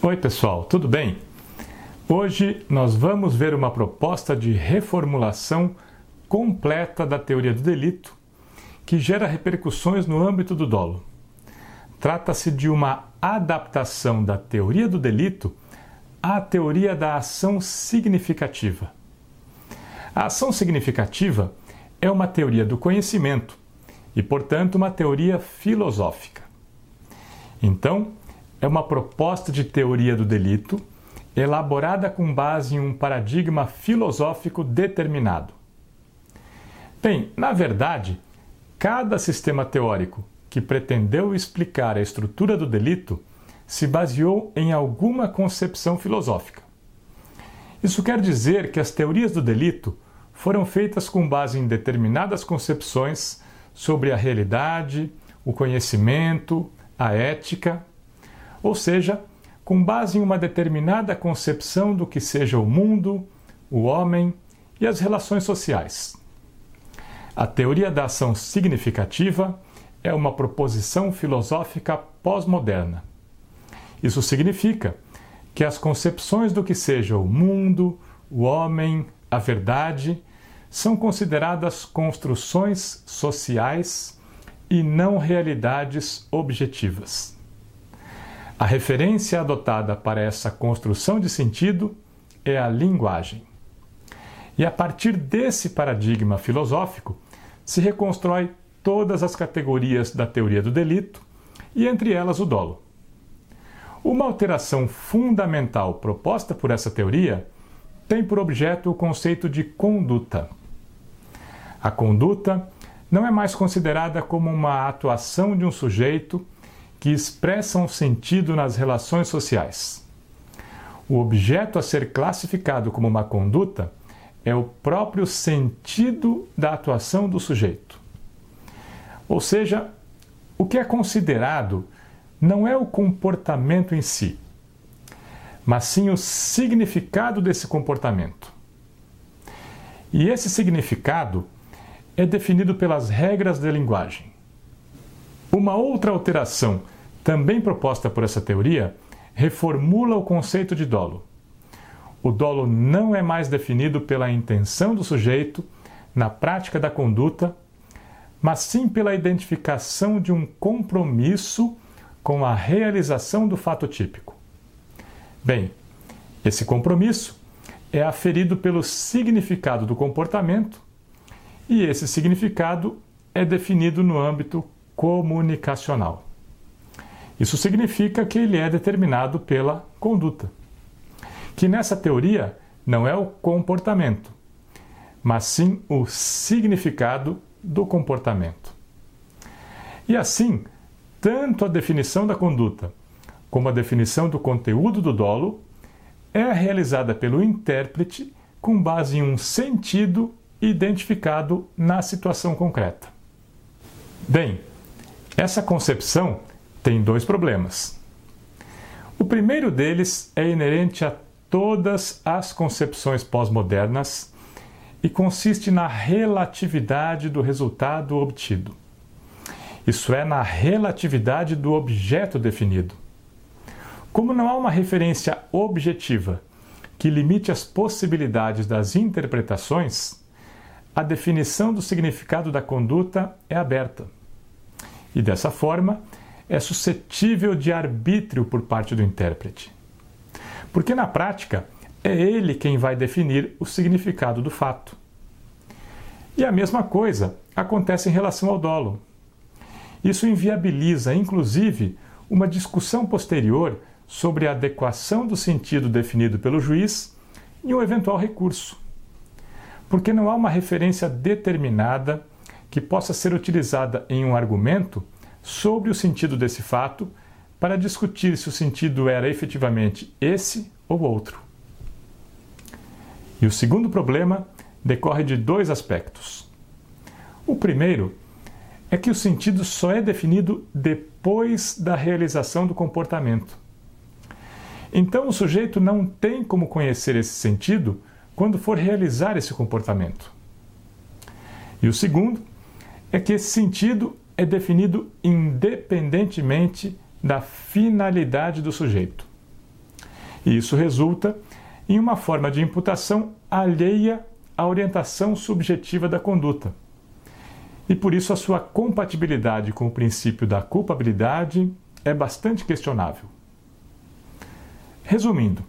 Oi, pessoal, tudo bem? Hoje nós vamos ver uma proposta de reformulação completa da teoria do delito que gera repercussões no âmbito do dolo. Trata-se de uma adaptação da teoria do delito à teoria da ação significativa. A ação significativa é uma teoria do conhecimento e, portanto, uma teoria filosófica. Então, é uma proposta de teoria do delito elaborada com base em um paradigma filosófico determinado. Bem, na verdade, cada sistema teórico que pretendeu explicar a estrutura do delito se baseou em alguma concepção filosófica. Isso quer dizer que as teorias do delito foram feitas com base em determinadas concepções sobre a realidade, o conhecimento, a ética ou seja, com base em uma determinada concepção do que seja o mundo, o homem e as relações sociais. A teoria da ação significativa é uma proposição filosófica pós-moderna. Isso significa que as concepções do que seja o mundo, o homem, a verdade, são consideradas construções sociais e não realidades objetivas. A referência adotada para essa construção de sentido é a linguagem. E a partir desse paradigma filosófico se reconstrói todas as categorias da teoria do delito e entre elas o dolo. Uma alteração fundamental proposta por essa teoria tem por objeto o conceito de conduta. A conduta não é mais considerada como uma atuação de um sujeito que expressam sentido nas relações sociais. O objeto a ser classificado como uma conduta é o próprio sentido da atuação do sujeito. Ou seja, o que é considerado não é o comportamento em si, mas sim o significado desse comportamento. E esse significado é definido pelas regras da linguagem. Uma outra alteração, também proposta por essa teoria, reformula o conceito de dolo. O dolo não é mais definido pela intenção do sujeito na prática da conduta, mas sim pela identificação de um compromisso com a realização do fato típico. Bem, esse compromisso é aferido pelo significado do comportamento e esse significado é definido no âmbito comunicacional. Isso significa que ele é determinado pela conduta. Que nessa teoria não é o comportamento, mas sim o significado do comportamento. E assim, tanto a definição da conduta como a definição do conteúdo do dolo é realizada pelo intérprete com base em um sentido identificado na situação concreta. Bem, essa concepção tem dois problemas. O primeiro deles é inerente a todas as concepções pós-modernas e consiste na relatividade do resultado obtido. Isso é, na relatividade do objeto definido. Como não há uma referência objetiva que limite as possibilidades das interpretações, a definição do significado da conduta é aberta e, dessa forma, é suscetível de arbítrio por parte do intérprete. Porque, na prática, é ele quem vai definir o significado do fato. E a mesma coisa acontece em relação ao dolo. Isso inviabiliza, inclusive, uma discussão posterior sobre a adequação do sentido definido pelo juiz e um eventual recurso. Porque não há uma referência determinada que possa ser utilizada em um argumento sobre o sentido desse fato para discutir se o sentido era efetivamente esse ou outro. E o segundo problema decorre de dois aspectos. O primeiro é que o sentido só é definido depois da realização do comportamento. Então o sujeito não tem como conhecer esse sentido quando for realizar esse comportamento. E o segundo é que esse sentido é definido independentemente da finalidade do sujeito. E isso resulta em uma forma de imputação alheia à orientação subjetiva da conduta. E por isso a sua compatibilidade com o princípio da culpabilidade é bastante questionável. Resumindo,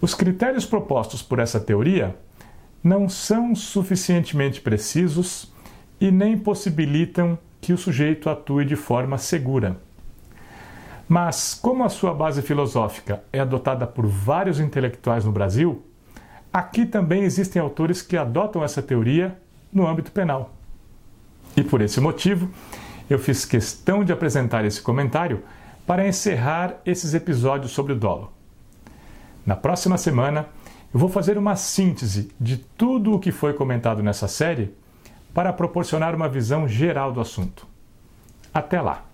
os critérios propostos por essa teoria não são suficientemente precisos e nem possibilitam que o sujeito atue de forma segura. Mas, como a sua base filosófica é adotada por vários intelectuais no Brasil, aqui também existem autores que adotam essa teoria no âmbito penal. E por esse motivo, eu fiz questão de apresentar esse comentário para encerrar esses episódios sobre o dolo. Na próxima semana, eu vou fazer uma síntese de tudo o que foi comentado nessa série para proporcionar uma visão geral do assunto. Até lá!